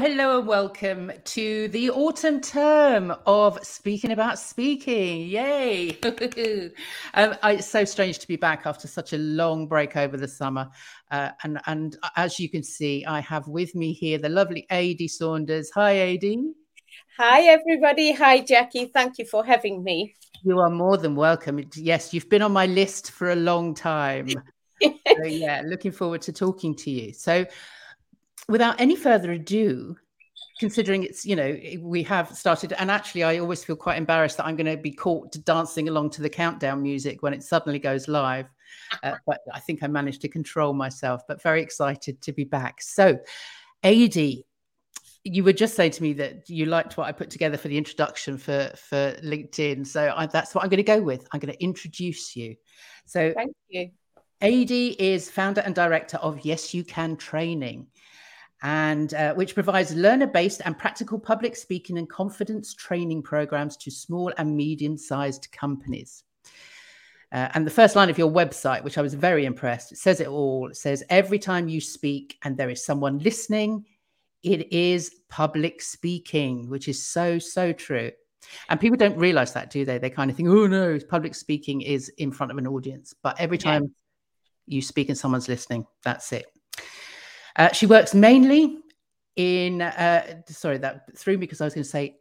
hello, and welcome to the autumn term of Speaking About Speaking. Yay! um, I, it's so strange to be back after such a long break over the summer. Uh, and, and as you can see, I have with me here the lovely Adi Saunders. Hi, Adi. Hi, everybody. Hi, Jackie. Thank you for having me. You are more than welcome. Yes, you've been on my list for a long time. so, yeah, looking forward to talking to you. So, without any further ado, considering it's you know we have started and actually i always feel quite embarrassed that i'm going to be caught dancing along to the countdown music when it suddenly goes live. Uh, but i think i managed to control myself but very excited to be back. So adi you would just say to me that you liked what i put together for the introduction for for linkedin. So I, that's what i'm going to go with. I'm going to introduce you. So thank you. Adi is founder and director of yes you can training and uh, which provides learner-based and practical public speaking and confidence training programs to small and medium-sized companies. Uh, and the first line of your website, which I was very impressed, it says it all. It says, every time you speak and there is someone listening, it is public speaking, which is so, so true. And people don't realize that, do they? They kind of think, oh no, public speaking is in front of an audience. But every time yeah. you speak and someone's listening, that's it. Uh, she works mainly in, uh, sorry, that threw me because I was going to say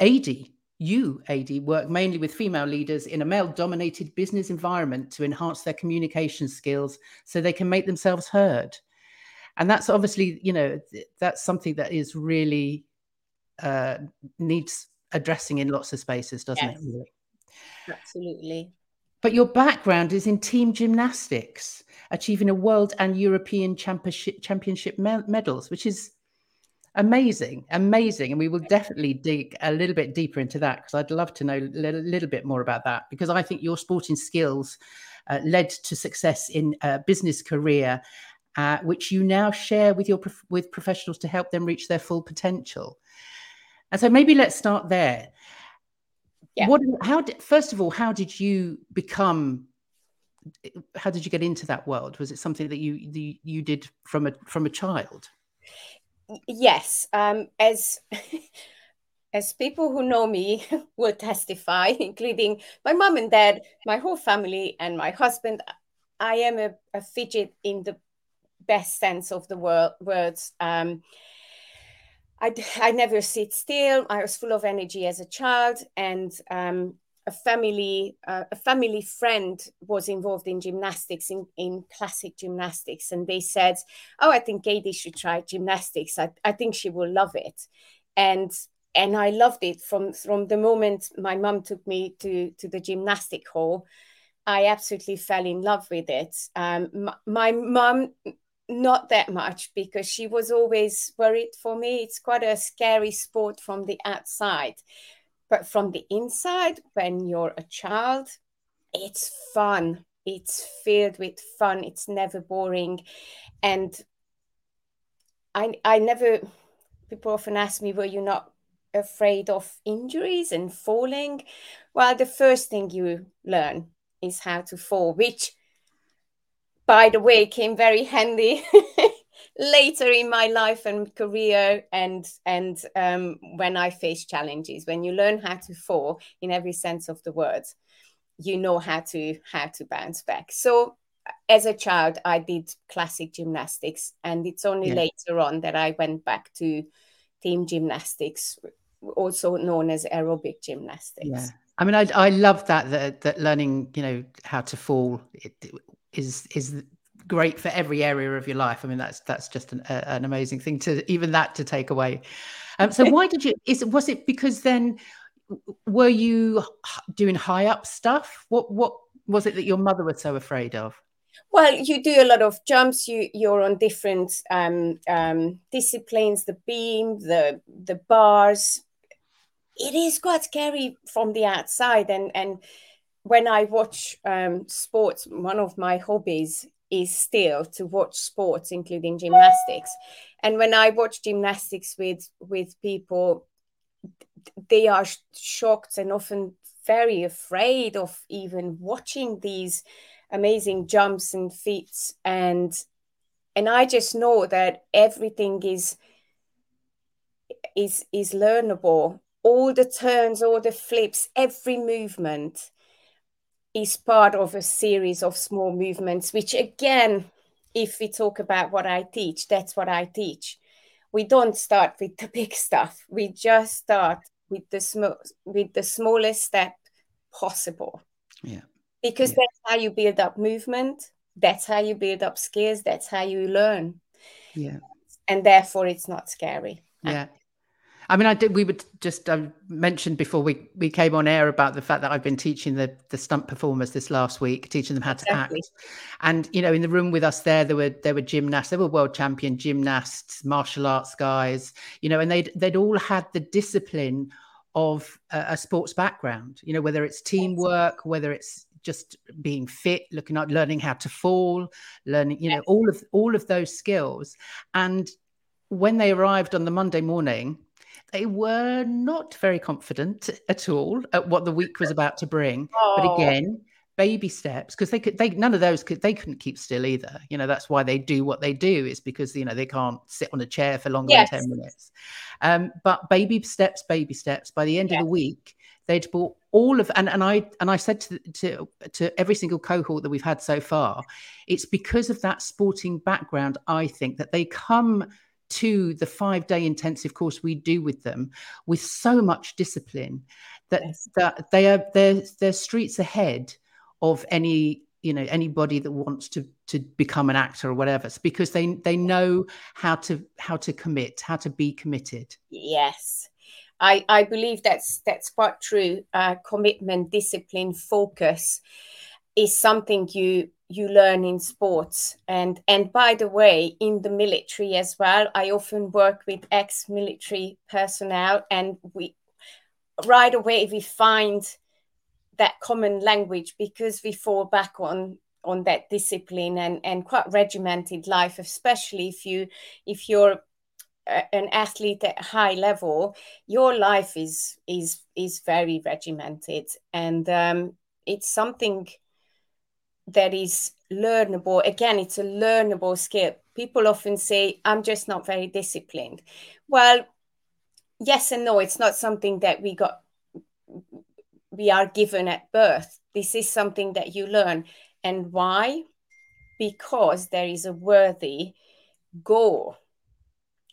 Adi. You, Adi, work mainly with female leaders in a male dominated business environment to enhance their communication skills so they can make themselves heard. And that's obviously, you know, that's something that is really uh, needs addressing in lots of spaces, doesn't yes. it? Absolutely. But your background is in team gymnastics, achieving a world and European championship, championship medals, which is amazing, amazing. And we will definitely dig a little bit deeper into that because I'd love to know a little, bit more about that because I think your sporting skills uh, led to success in a business career, uh, which you now share with your with professionals to help them reach their full potential. And so maybe let's start there yeah. what how did first of all how did you become how did you get into that world? Was it something that you you, you did from a from a child? Yes um as as people who know me will testify including my mom and dad my whole family and my husband i am a, a fidget in the best sense of the word, words. Um I, I never sit still. I was full of energy as a child, and um, a family uh, a family friend was involved in gymnastics in, in classic gymnastics, and they said, "Oh, I think Katie should try gymnastics. I, I think she will love it," and and I loved it from from the moment my mum took me to to the gymnastic hall. I absolutely fell in love with it. Um, my mum not that much because she was always worried for me. It's quite a scary sport from the outside. But from the inside, when you're a child, it's fun. It's filled with fun. It's never boring. And I, I never, people often ask me, were you not afraid of injuries and falling? Well, the first thing you learn is how to fall, which by the way, came very handy later in my life and career and and um, when I face challenges. When you learn how to fall in every sense of the word, you know how to how to bounce back. So as a child, I did classic gymnastics, and it's only yeah. later on that I went back to team gymnastics, also known as aerobic gymnastics. Yeah. I mean, I, I love that, that that learning, you know, how to fall it, is is great for every area of your life. I mean, that's that's just an, a, an amazing thing to even that to take away. Um, so why did you? Is was it because then were you doing high up stuff? What what was it that your mother was so afraid of? Well, you do a lot of jumps. You you're on different um, um, disciplines, the beam, the the bars. It is quite scary from the outside, and and when I watch um, sports, one of my hobbies is still to watch sports, including gymnastics. And when I watch gymnastics with with people, they are shocked and often very afraid of even watching these amazing jumps and feats. And and I just know that everything is is is learnable. All the turns, all the flips, every movement is part of a series of small movements, which again, if we talk about what I teach, that's what I teach. We don't start with the big stuff. We just start with the small with the smallest step possible. Yeah. Because yeah. that's how you build up movement. That's how you build up skills. That's how you learn. Yeah. And therefore it's not scary. Yeah. I mean, I did. We would just um, mentioned before we we came on air about the fact that I've been teaching the the stunt performers this last week, teaching them how to exactly. act. And you know, in the room with us there, there were there were gymnasts, there were world champion gymnasts, martial arts guys. You know, and they'd they'd all had the discipline of a, a sports background. You know, whether it's teamwork, whether it's just being fit looking at learning how to fall learning you know all of all of those skills and when they arrived on the monday morning they were not very confident at all at what the week was about to bring. Oh. But again, baby steps because they could they none of those could they couldn't keep still either you know that's why they do what they do is because you know they can't sit on a chair for longer yes. than 10 minutes um but baby steps baby steps by the end of the week they'd bought all of and, and i and i said to, to to every single cohort that we've had so far it's because of that sporting background i think that they come to the five day intensive course we do with them with so much discipline that, yes. that they are they're, they're streets ahead of any you know anybody that wants to to become an actor or whatever it's because they they know how to how to commit how to be committed. Yes. I i believe that's that's quite true. Uh, commitment discipline focus is something you you learn in sports. And and by the way in the military as well i often work with ex-military personnel and we right away we find that common language because we fall back on on that discipline and and quite regimented life especially if you if you're an athlete at high level your life is is is very regimented. And um, it's something that is learnable. Again, it's a learnable skill. People often say, I'm just not very disciplined. Well, yes and no, it's not something that we got we are given at birth. This is something that you learn. And why? Because there is a worthy goal.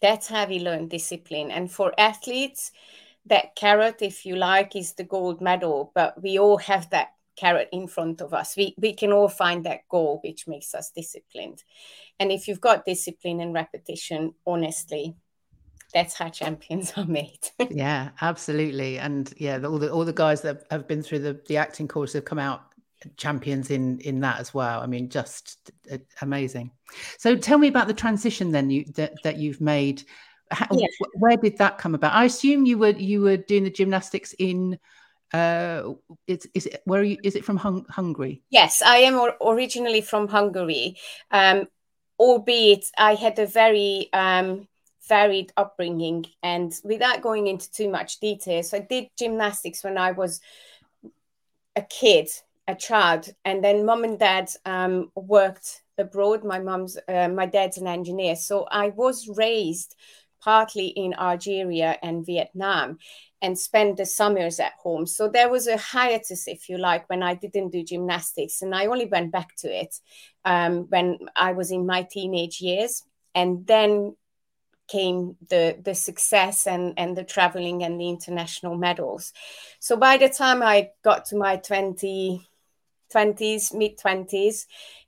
That's how we learn discipline. And for athletes, that carrot, if you like, is the gold medal. But we all have that carrot in front of us. We, we can all find that goal, which makes us disciplined. And if you've got discipline and repetition, honestly, that's how champions are made. yeah, absolutely. And yeah, all the all the guys that have been through the, the acting course have come out champions in in that as well. I mean, just uh, amazing. So tell me about the transition then you that, that you've made. How, yeah. Where did that come about? I assume you were you were doing the gymnastics in uh it's is it where are you is it from Hung- hungary? Yes i am or- originally from hungary. Um albeit i had a very um varied upbringing and without going into too much detail so i did gymnastics when i was a kid a child and then mom and dad um, worked abroad. My mom's uh, my dad's an engineer. So i was raised partly in algeria and vietnam and spend the summers at home. So there was a hiatus, if you like, when I didn't do gymnastics. And I only went back to it um, when I was in my teenage years. And then came the the success and and the traveling and the international medals so by the time i got to my 20 20s mid 20s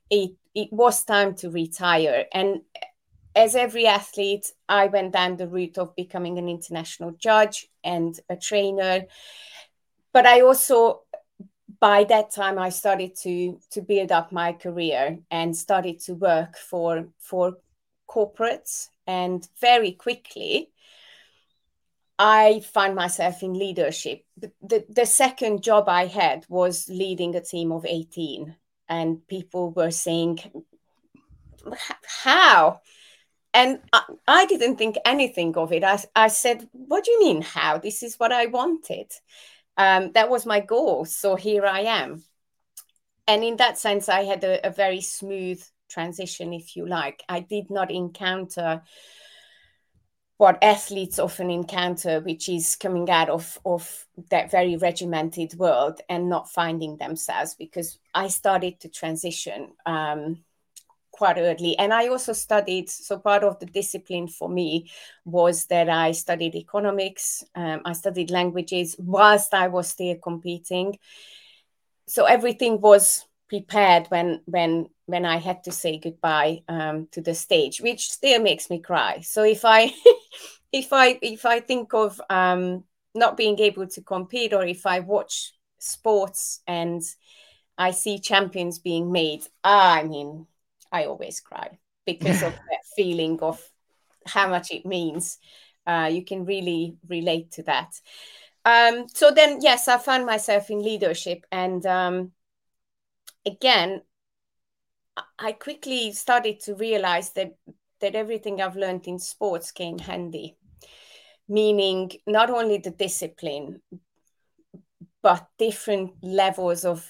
it it was time to retire and as every athlete, I went down the route of becoming an international judge and a trainer. But I also, by that time, I started to to build up my career and started to work for for corporates. And very quickly, I found myself in leadership. The, the, the second job I had was leading a team of 18. And people were saying, How? And I, I, didn't think anything of it. I, I said, What do you mean, how? This is what I wanted. Um, that was my goal. So here I am. And in that sense, I had a, a very smooth transition, if you like. I did not encounter what athletes often encounter, which is coming out of, of that very regimented world and not finding themselves. Because I started to transition um, quite early. And I also studied, so part of the discipline for me was that I studied economics, um, I studied languages whilst I was still competing. So everything was prepared when when when I had to say goodbye um, to the stage, which still makes me cry. So if I if I if I think of um, not being able to compete, or if I watch sports and I see champions being made, I mean, I always cry because of that feeling of how much it means. Uh, you can really relate to that. Um, so then, yes, I found myself in leadership, and um, again, I quickly started to realize that that everything I've learned in sports came handy, meaning not only the discipline, but different levels of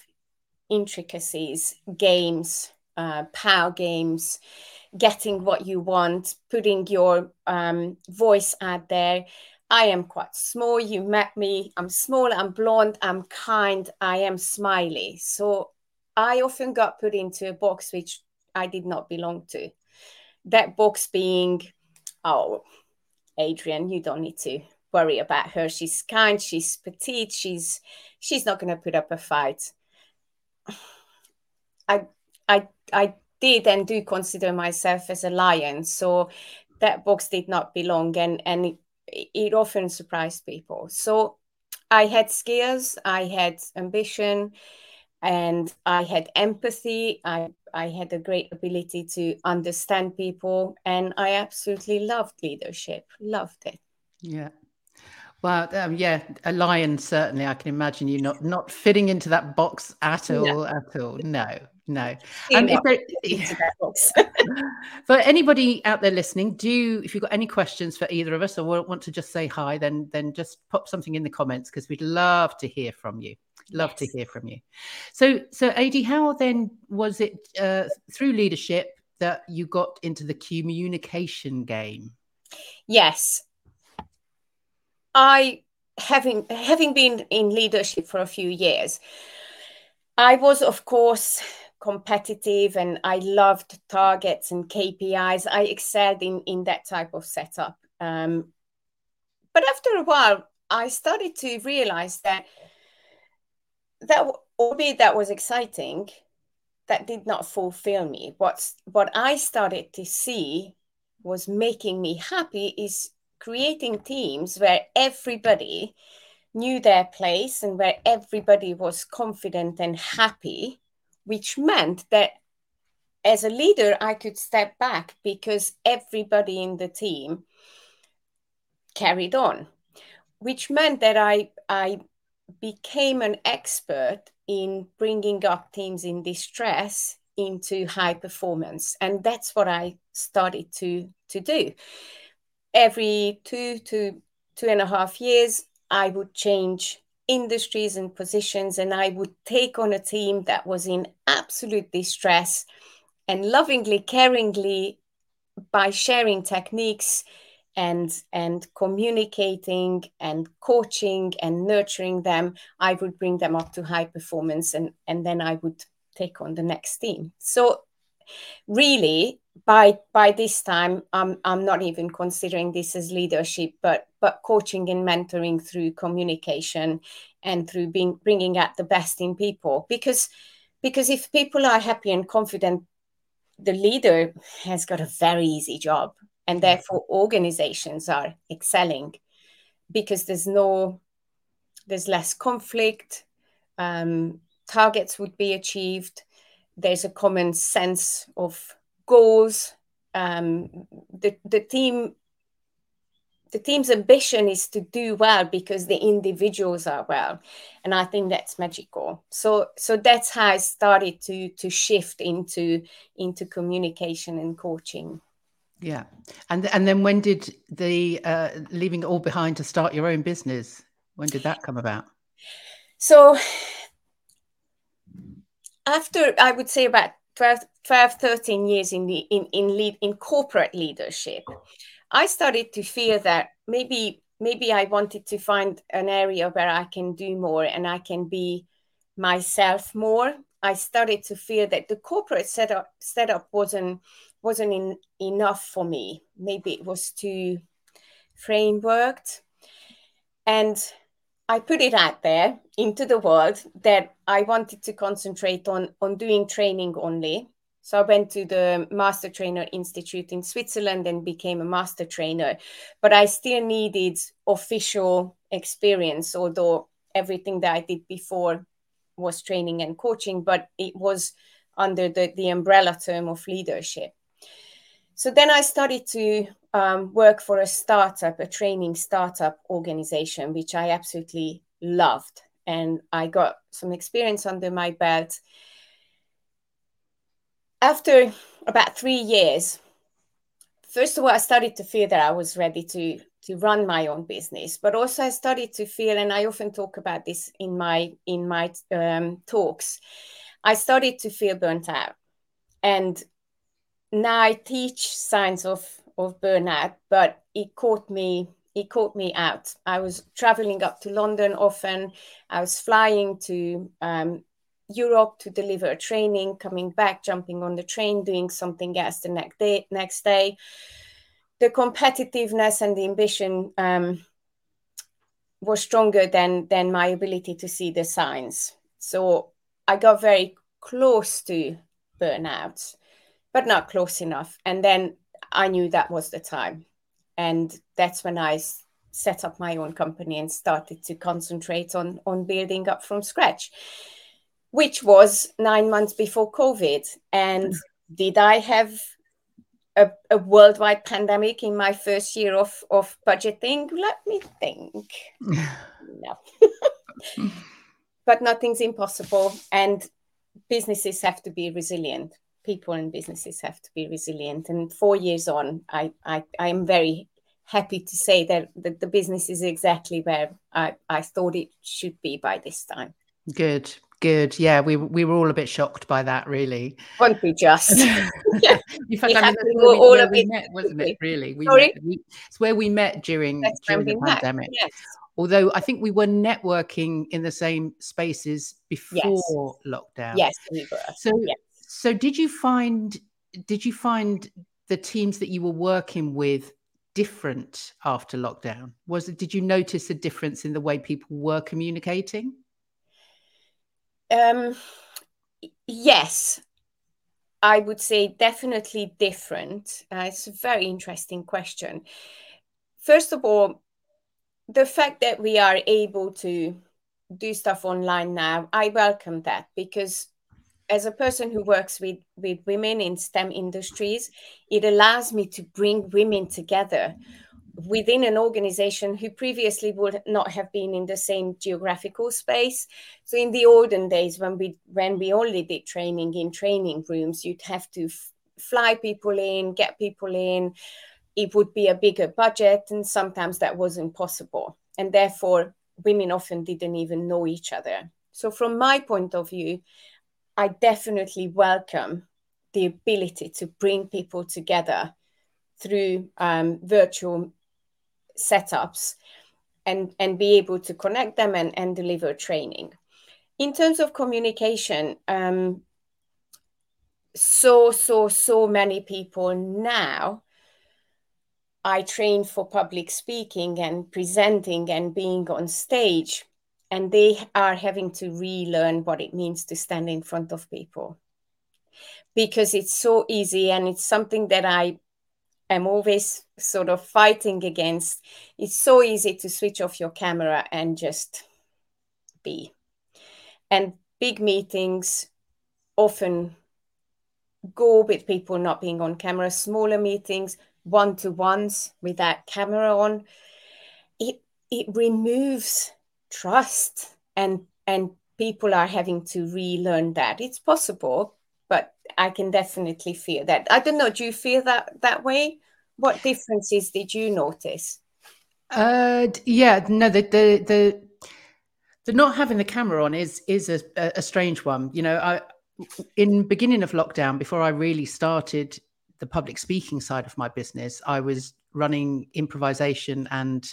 intricacies, games, uh, power games, getting what you want, putting your um, voice out there. I am quite small. You met me. I'm small. I'm blonde. I'm kind. I am smiley. So I often got put into a box which I did not belong to. That box being, oh, Adrienne, you don't need to worry about her. She's kind. She's petite. She's she's not going to put up a fight. I I I did and do consider myself as a lion. So that box did not belong and and it, it often surprised people. So I had skills, I had ambition, and I had empathy. I I had a great ability to understand people, and I absolutely loved leadership. Loved it. Yeah. Well, um, yeah, a lion certainly. I can imagine you not not fitting into that box at all. No. At all. No, no. Um, there, for anybody out there listening, do if you've got any questions for either of us or want to just say hi, then then just pop something in the comments because we'd love to hear from you. Love yes. to hear from you. So, so Ad, how then was it uh, through leadership that you got into the communication game? Yes, I having having been in leadership for a few years, I was of course competitive and I loved targets and KPIs. I excelled in in that type of setup. Um, but after a while, I started to realize that that albeit that was exciting, that did not fulfill me. What's what I started to see was making me happy is creating teams where everybody knew their place and where everybody was confident and happy, which meant that as a leader, I could step back because everybody in the team carried on, which meant that I, I became an expert in bringing up teams in distress into high performance. And that's what i started to to do. Every two to two and a half years i would change industries and positions and i would take on a team that was in absolute distress and lovingly caringly by sharing techniques and and communicating and coaching and nurturing them i would bring them up to high performance and and then i would take on the next team. So really by by this time i'm i'm not even considering this as leadership but but coaching and mentoring through communication and through being bringing out the best in people. Because because if people are happy and confident the leader has got a very easy job and mm. therefore organizations are excelling. Because there's no there's less conflict um, targets would be achieved. There's a common sense of goals um, the, the team the team's ambition is to do well because the individuals are well and i think that's magical so so that's how i started to to shift into into communication and coaching yeah, and and then when did the uh, leaving it all behind to start your own business? When did that come about? So after I would say about 12, 12 13 years in the in in lead in corporate leadership, I started to feel that maybe maybe I wanted to find an area where I can do more and I can be myself more. I started to feel that the corporate setup setup wasn't wasn't in, enough for me. Maybe it was too frameworked. And I put it out there into the world that I wanted to concentrate on on doing training only. So I went to the Master Trainer Institute in Switzerland and became a master trainer. But I still needed official experience, although everything that I did before was training and coaching, but it was under the, the umbrella term of leadership. So then I started to um, work for a startup, a training startup organization, which I absolutely loved. And I got some experience under my belt. After about three years, first of all, I started to feel that I was ready to to run my own business, but also I started to feel, and I often talk about this in my in my um, talks. I started to feel burnt out, and now I teach signs of of burnout, but it caught me it caught me out. I was traveling up to London often. I was flying to um, Europe to deliver a training, coming back, jumping on the train, doing something else the next day. Next day, the competitiveness and the ambition um, was stronger than than my ability to see the signs. So I got very close to burnout, but not close enough. And then I knew that was the time, and that's when I set up my own company and started to concentrate on on building up from scratch which was nine months before COVID. And mm-hmm. did I have a, a, worldwide pandemic in my first year of, of budgeting? Let me think. no. but nothing's impossible. And businesses have to be resilient. People and businesses have to be resilient. And four years on, I, I, I am very happy to say that, that the business is exactly where I, I thought it should be by this time. Good, Good. Yeah, we we were all a bit shocked by that, really. Won't be just. yeah. In fact, I mean, where, we, where we met, wasn't it? Really, we Sorry? Met, we, it's where we met during during the pandemic. Yes. Although I think we were networking in the same spaces before yes. lockdown. Yes, we were. So, yes. So did you find did you find the teams that you were working with different after lockdown? Was it? Did you notice a difference in the way people were communicating? Um, yes, I would say definitely different. Uh, it's a very interesting question. First of all, the fact that we are able to do stuff online now, I welcome that because as a person who works with, with women in STEM industries, it allows me to bring women together within an organization who previously would not have been in the same geographical space. So in the olden days when we when we only did training in training rooms you'd have to f- fly people in get people in. It would be a bigger budget and sometimes that wasn't possible. And therefore women often didn't even know each other. So from my point of view i definitely welcome the ability to bring people together through um, virtual setups and, and be able to connect them and, and deliver training. In terms of communication, um, so, so, so many people now I train for public speaking and presenting and being on stage, and they are having to relearn what it means to stand in front of people because it's so easy and it's something that I am always sort of fighting against. It's so easy to switch off your camera and just be. And big meetings often go with people not being on camera, smaller meetings, one to ones with that camera on. It it removes trust and and people are having to relearn that. It's possible, but I can definitely feel that. I don't know. Do you feel that that way? What differences did you notice? Uh, yeah, no, the the the the not having the camera on is is a, a strange one. You know, I in beginning of lockdown, before I really started the public speaking side of my business, I was running improvisation and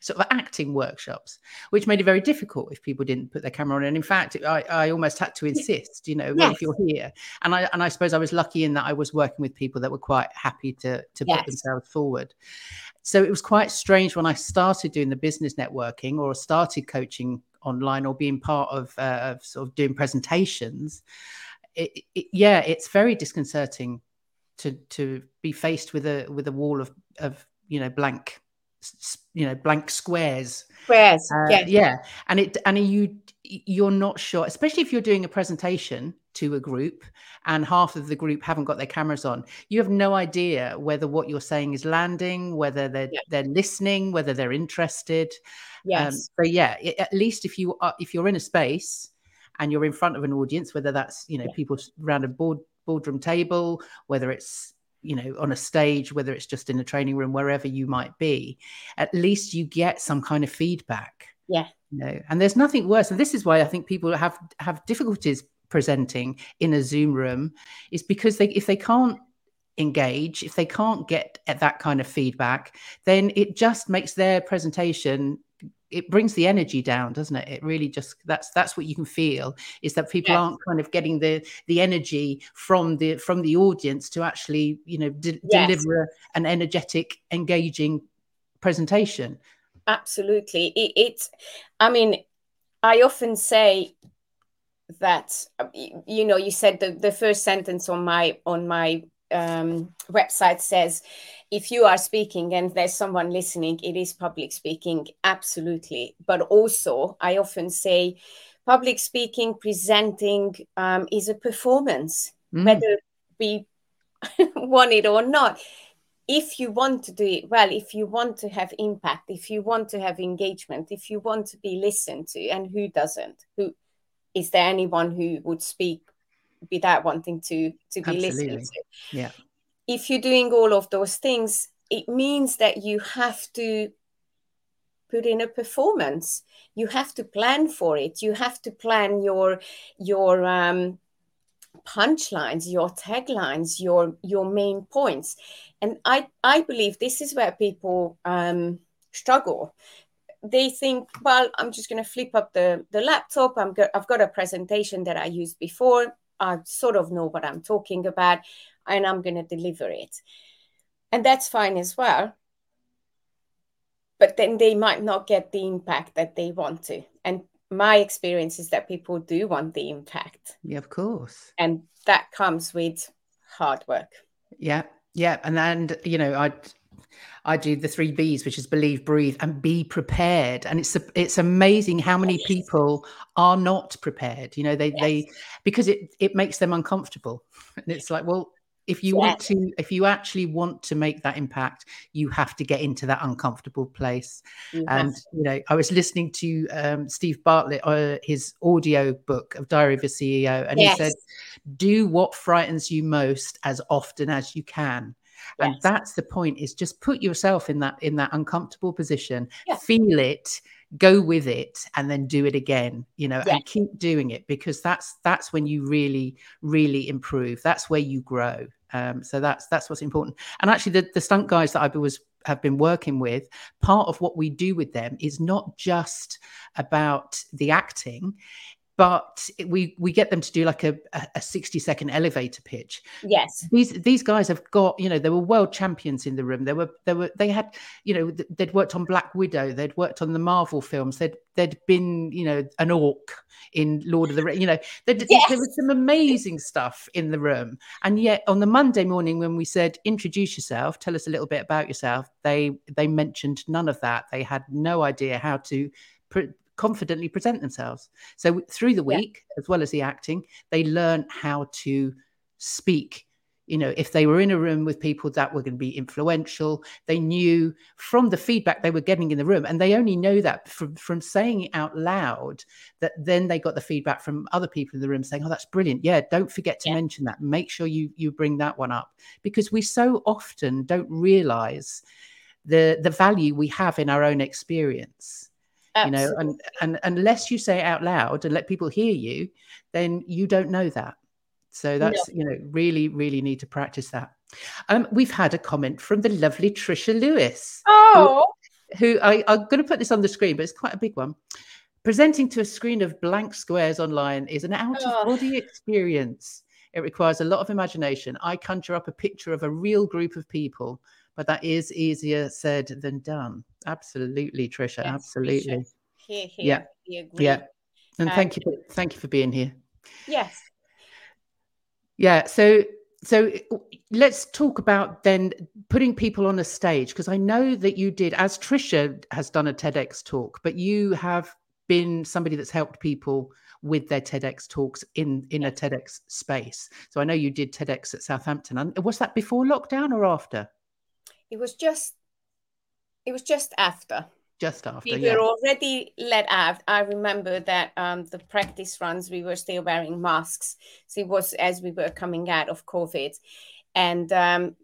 sort of acting workshops, which made it very difficult if people didn't put their camera on. And in fact, I, I almost had to insist, you know, yes. if you're here. And I and I suppose I was lucky in that I was working with people that were quite happy to to yes. put themselves forward. So it was quite strange when I started doing the business networking or started coaching online or being part of, uh, of sort of doing presentations. It, it, yeah, it's very disconcerting to to be faced with a with a wall of of you know blank you know blank squares. Squares uh, yeah. yeah. And it and you you're not sure especially if you're doing a presentation to a group and half of the group haven't got their cameras on you have no idea whether what you're saying is landing whether they're yeah. they're listening whether they're interested. Um, yes. um, so yeah it, at least if you are if you're in a space and you're in front of an audience whether that's you know yeah. people around a board boardroom table whether it's you know on a stage whether it's just in a training room wherever you might be at least you get some kind of feedback. Yeah. You know and there's nothing worse and this is why i think people have have difficulties presenting in a zoom room is because they if they can't engage if they can't get at that kind of feedback then it just makes their presentation it brings the energy down doesn't it it really just that's that's what you can feel is that people yes. aren't kind of getting the the energy from the from the audience to actually you know de- yes. deliver an energetic engaging presentation absolutely it, it's i mean i often say that um, you know you said the, the first sentence on my on my um, website says if you are speaking and there's someone listening, it is public speaking, absolutely. But also, I often say public speaking, presenting um, is a performance, mm. whether we want it or not. If you want to do it well, if you want to have impact, if you want to have engagement, if you want to be listened to, and who doesn't? Who is there anyone who would speak without wanting to to be Absolutely. listened to? Yeah if you're doing all of those things, it means that you have to put in a performance. You have to plan for it. You have to plan your your um, punchlines, your taglines, your your main points. And I I believe this is where people um, struggle. They think, well, I'm just going to flip up the the laptop. I'm go- I've got a presentation that I used before. I sort of know what I'm talking about and I'm going to deliver it. And that's fine as well. But then they might not get the impact that they want to. And my experience is that people do want the impact. Yeah, of course. And that comes with hard work. Yeah. Yeah. And and you know, I I do the three B's, which is believe, breathe, and be prepared. And it's it's amazing how many yes. people are not prepared. You know, they yes. they because it it makes them uncomfortable. And it's like, well, if you want to if you actually want to make that impact you have to get into that uncomfortable place and you know i was listening to um, steve bartlett uh, his audio book of diary of a ceo and yes. he said do what frightens you most as often as you can yes. and that's the point is just put yourself in that in that uncomfortable position yeah. feel it go with it and then do it again you know yeah. and keep doing it because that's that's when you really really improve that's where you grow um, so that's that's what's important and actually the, the stunt guys that i was have been working with part of what we do with them is not just about the acting but we we get them to do like a, a 60 second elevator pitch yes these these guys have got you know they were world champions in the room they were they were they had you know they'd worked on black widow they'd worked on the marvel films they'd they'd been you know an orc in lord of the Rings. you know yes. there was some amazing stuff in the room and yet on the monday morning when we said introduce yourself tell us a little bit about yourself they they mentioned none of that they had no idea how to confidently present themselves. So through the week, yeah. as well as the acting, they learn how to speak. You know, if they were in a room with people that were going to be influential, they knew from the feedback they were getting in the room, and they only know that from, from saying it out loud. That then they got the feedback from other people in the room saying, "Oh, that's brilliant! Yeah, don't forget to yeah. mention that. Make sure you you bring that one up because we so often don't realize the the value we have in our own experience Absolutely. you know and, and unless you say it out loud and let people hear you then you don't know that So that's no. you know really really need to practice that. Um, we've had a comment from the lovely Trisha Lewis. Oh, who, who I, I'm going to put this on the screen, but it's quite a big one. Presenting to a screen of blank squares online is an out of body oh. experience. It requires a lot of imagination. I conjure up a picture of a real group of people, but that is easier said than done. Absolutely, Trisha. Yes, absolutely. Trisha. Here, here. Yeah. Yeah. And um, thank you for thank you for being here. Yes. Yeah. So so let's talk about then putting people on a stage because I know that you did, as Trisha has done a TEDx talk, but you have been somebody that's helped people with their TEDx talks in in a TEDx space. So I know you did TEDx at Southampton. Was that before lockdown or after? It was just it was just after just after. We yeah. were already let out. I remember that um, the practice runs, we were still wearing masks. So it was as we were coming out of COVID. And um,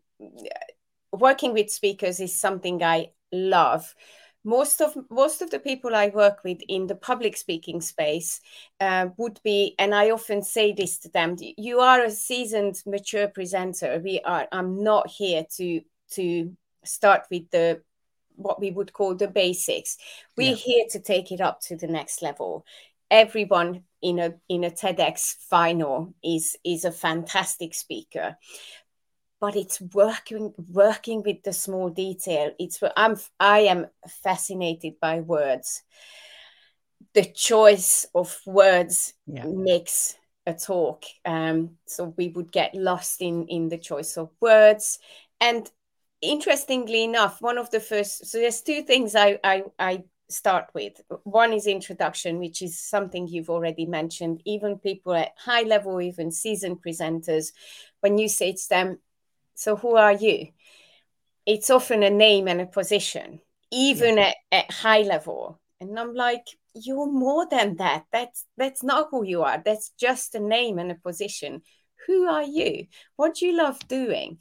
working with speakers is something I love. Most of most of the people I work with in the public speaking space uh, would be, and I often say this to them: "You are a seasoned, mature presenter. We are. I'm not here to to start with the what we would call the basics. We're yeah. here to take it up to the next level. Everyone in a in a TEDx final is is a fantastic speaker, but it's working working with the small detail. It's I'm I am fascinated by words. The choice of words yeah. makes a talk. Um, so we would get lost in in the choice of words and interestingly enough, one of the first, so there's two things I, I, I start with. One is introduction, which is something you've already mentioned. Even people at high level, even seasoned presenters, when you say to them, So who are you? It's often a name and a position, even yeah. at, at high level. And I'm like, you're more than that. That's that's not who you are. That's just a name and a position. Who are you? What do you love doing?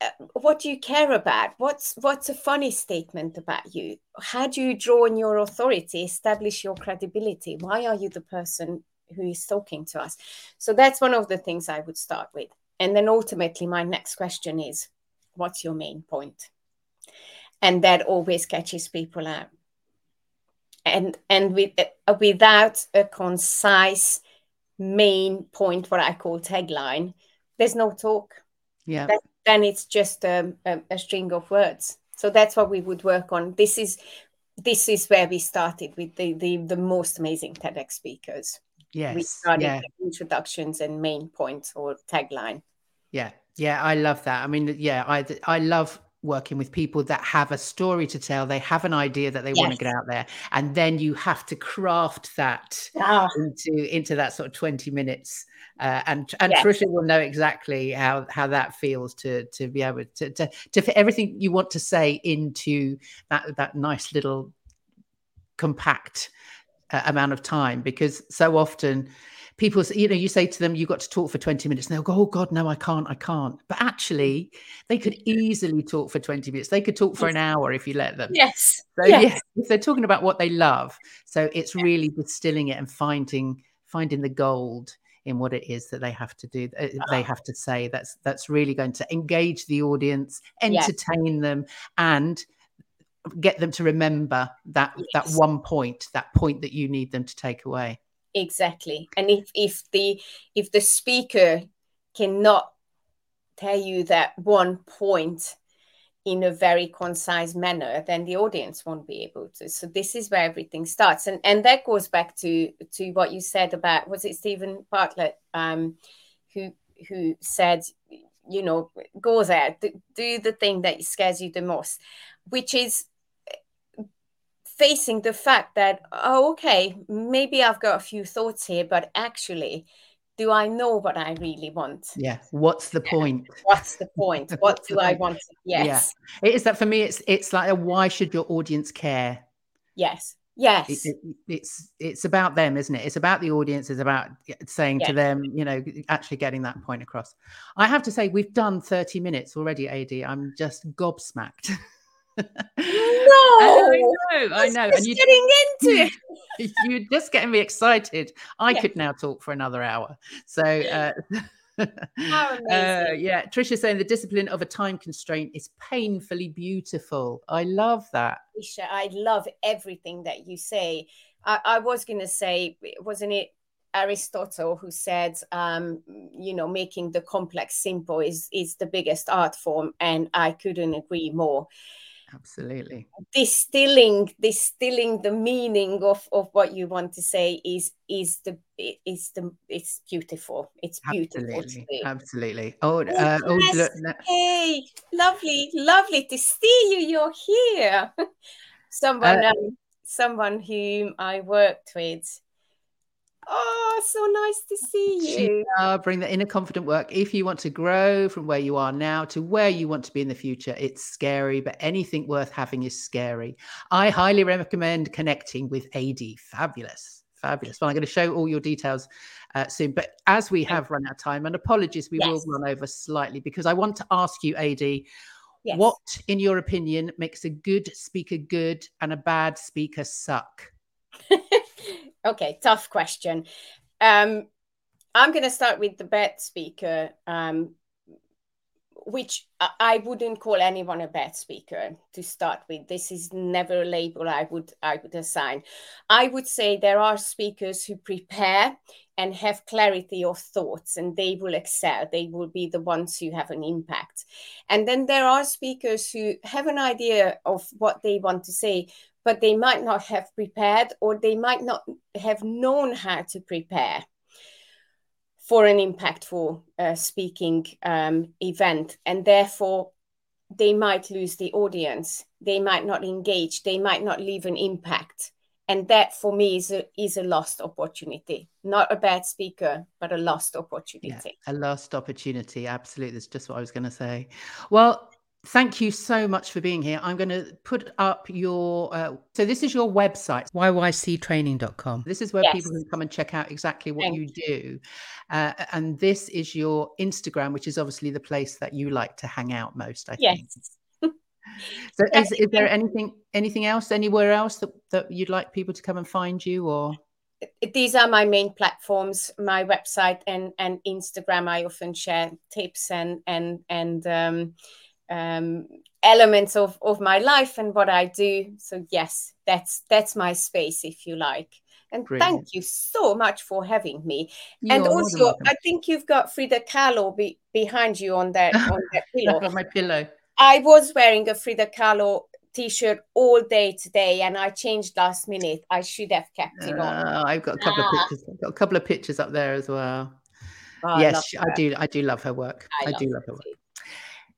Uh, what do you care about? What's what's a funny statement about you? How do you draw on your authority establish your credibility? Why are you the person who is talking to us? So that's one of the things i would start with. And then ultimately my next question is what's your main point? And that always catches people out. And and with, uh, without a concise main point what i call tagline there's no talk. Yeah. That, then it's just a, a, a string of words. So that's what we would work on. This is this is where we started with the the, the most amazing TEDx speakers. Yes, we started yeah. introductions and main points or tagline. Yeah, yeah, I love that. I mean, yeah, I I love working with people that have a story to tell they have an idea that they yes. want to get out there and then you have to craft that oh. into into that sort of 20 minutes uh, and and yes. Trisha will know exactly how how that feels to to be able to to, to fit everything you want to say into that that nice little compact uh, amount of time because so often people you know you say to them you've got to talk for 20 minutes and they'll go oh god no i can't i can't. But actually they could easily talk for 20 minutes. They could talk for an hour if you let them. Yes. So yes, yes if they're talking about what they love so it's really distilling it and finding finding the gold in what it is that they have to do uh, they ah. have to say. That's that's really going to engage the audience entertain yes. them and get them to remember that yes. that one point that point that you need them to take away exactly. And if if the if the speaker cannot tell you that one point in a very concise manner then the audience won't be able to. So this is where everything starts. And and that goes back to to what you said about was it steven bartlett um who who said you know go there do the thing that scares you the most which is facing the fact that oh okay maybe i've got a few thoughts here but actually do i know what i really want? Yeah what's the point? What's the point? What do i want? Yes. Yeah. it is that for me it's it's like a, why should your audience care? Yes. Yes. it, it, it's it's about them isn't it? It's about the audience it's about saying yes. to them you know actually getting that point across. I have to say we've done 30 minutes already ad i'm just gobsmacked no, I know, I know. and you getting into it. You're just getting me excited. I yeah. could now talk for another hour. So. Uh, uh, yeah, Trisha saying the discipline of a time constraint is painfully beautiful. I love that. Trisha, I love everything that you say. I, I was going to say, wasn't it Aristotle who said, um, you know, making the complex simple is is the biggest art form, and I couldn't agree more. Absolutely. Distilling, distilling the meaning of of what you want to say is is the is the it's beautiful. It's beautiful. Absolutely. Absolutely. Oh, uh, oh, look. Hey, lovely, lovely to see you. You're here. someone, uh, um, someone whom I worked with Oh, so nice to see you. Uh, bring the inner confident work. If you want to grow from where you are now to where you want to be in the future, it's scary, but anything worth having is scary. I highly recommend connecting with Adi. Fabulous. Fabulous. Well, I'm going to show all your details uh, soon. But as we have run out of time, and apologies, we yes. will run over slightly because I want to ask you, Adi, yes. what, in your opinion, makes a good speaker good and a bad speaker suck? Okay, tough question. Um, I'm going to start with the bad speaker, um, which I wouldn't call anyone a bad speaker to start with. This is never a label I would I would assign. I would say there are speakers who prepare and have clarity of thoughts, and they will excel. They will be the ones who have an impact. And then there are speakers who have an idea of what they want to say, but they might not have prepared or they might not have known how to prepare for an impactful uh, speaking um, event. And therefore, they might lose the audience. They might not engage. They might not leave an impact. And that for me is a, is a lost opportunity. Not a bad speaker, but a lost opportunity. Yeah, a lost opportunity. Absolutely. That's just what I was going to say. Well, Thank you so much for being here. I'm going to put up your. Uh, so, this is your website, yyctraining.com. This is where yes. people can come and check out exactly what Thank you do. Uh, and this is your Instagram, which is obviously the place that you like to hang out most, I yes. think. so, is, is there anything anything else, anywhere else that, that you'd like people to come and find you or? these are my main platforms my website and and instagram i often share tips and and and um, um, elements of of my life and what I do. So yes, that's that's my space, if you like. And Brilliant. thank you so much for having me. You're and also, I think you've got Frida Kahlo be, behind you on that on that pillow. on my pillow. I was wearing a Frida Kahlo t-shirt all day today and I changed last minute. I should have kept it on. Uh, I've got a couple ah. of pictures. I've got a couple of pictures up there as well. Oh, yes, I, I, do. I do love her work. I, I do love her work.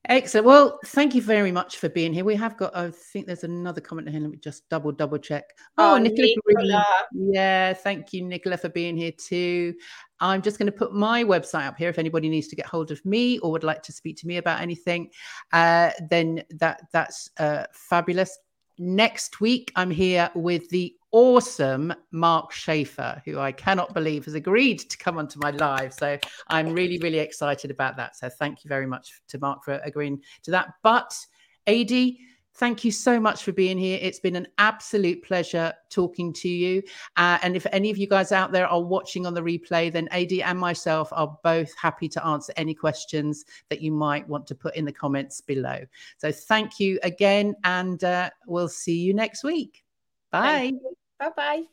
Excellent. Well, thank you very much for being here. We have got, I think there's another comment here. Let me just double, double check. Oh, oh Nicola. Nicola. Yeah, thank you, Nicola, for being here too. I'm just going to put my website up here. If anybody needs to get hold of me or would like to speak to me about anything, uh, then that that's uh, fabulous. Next week, I'm here with the awesome Mark Schaefer, who I cannot believe has agreed to come onto my live. So I'm really, really excited about that. So thank you very much to Mark for agreeing to that. But Adi, thank you so much for being here. It's been an absolute pleasure talking to you. Uh, and if any of you guys out there are watching on the replay, then Adi and myself are both happy to answer any questions that you might want to put in the comments below. So thank you again, and uh, we'll see you next week. Bye. Bye bye.